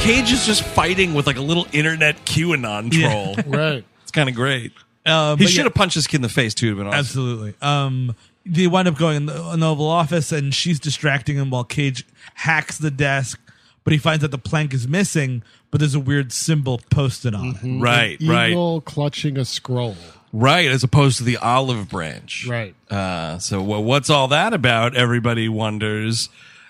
Cage is just fighting with like a little internet QAnon troll. Right. It's kind of great. Uh, he but should yeah. have punched his kid in the face too. But awesome. Absolutely. Um, they wind up going in the, in the Oval Office, and she's distracting him while Cage hacks the desk. But he finds that the plank is missing, but there's a weird symbol posted on it. Right, right, Eagle clutching a scroll. right. As opposed to the olive branch. Right. Uh, so well, what's all that about? Everybody wonders.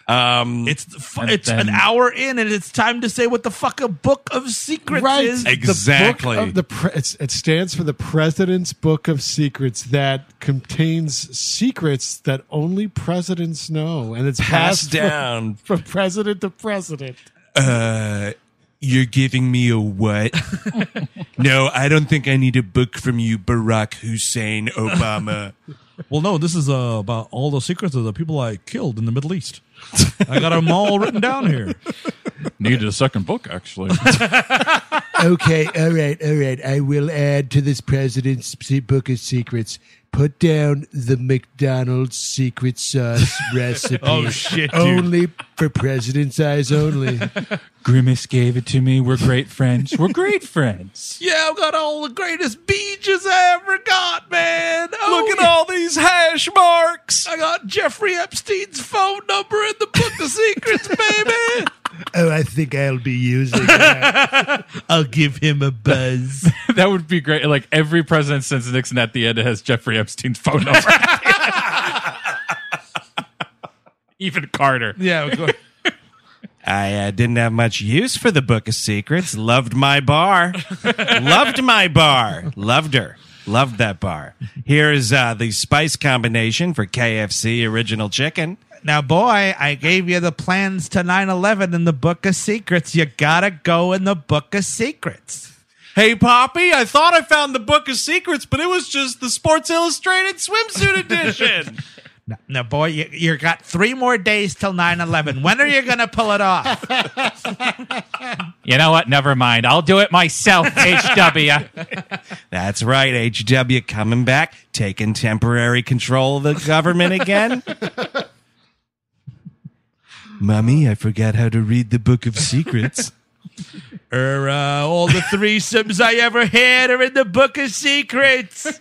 Um, It's fu- And it's an hour in, and it's time to say what the fuck a book of secrets Right. is. The book Exactly. of the pre- it's, it stands for the President's Book of Secrets that contains secrets that only presidents know, and it's passed passed from- down. from president to president. Uh, you're giving me a what? no, I don't think I need a book from you, Barack Hussein Obama. Well, no, this is uh, about all the secrets of the people I killed in the Middle East. I got them all written down here. Needed a second book, actually. Okay, all right, all right. I will add to this president's book of secrets. Put down the McDonald's secret sauce oh, recipe. Oh, shit, dude. Only for president's eyes only. Grimace gave it to me. We're great friends. We're great friends. Yeah, I've got all the greatest beaches I ever got, man. Oh, Look at yeah. all these hash marks. I got Jeffrey Epstein's phone number in the book of secrets, baby. Oh, I think I'll be using that. I'll give him a buzz. That would be great. Like every president since Nixon at the end has Jeffrey Epstein's phone number. Even Carter. yeah, of course. I uh, didn't have much use for the Book of Secrets. Loved my bar. Loved my bar. Loved her. Loved that bar. Here's uh, the spice combination for KFC original chicken. Now, boy, I gave you the plans to 9 11 in the book of secrets. You gotta go in the book of secrets. Hey, Poppy, I thought I found the Book of Secrets, but it was just the Sports Illustrated swimsuit edition. Now, now boy, you, you got three more days till 9 11. When are you gonna pull it off? You know what? Never mind. I'll do it myself, HW. That's right, HW coming back, taking temporary control of the government again. Mummy, I forgot how to read the Book of Secrets. Er, uh, all the threesomes I ever had are in the book of secrets.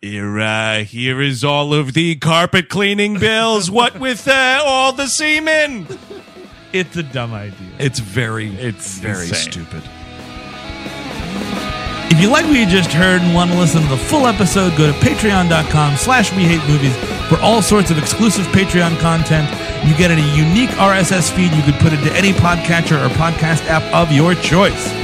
Here, uh, here is all of the carpet cleaning bills. What with uh, all the semen? It's a dumb idea. It's very, It's very insane. stupid. If you like what you just heard and want to listen to the full episode, go to patreon.com slash we hate movies for all sorts of exclusive Patreon content. You get a unique RSS feed you could put into any podcatcher or podcast app of your choice.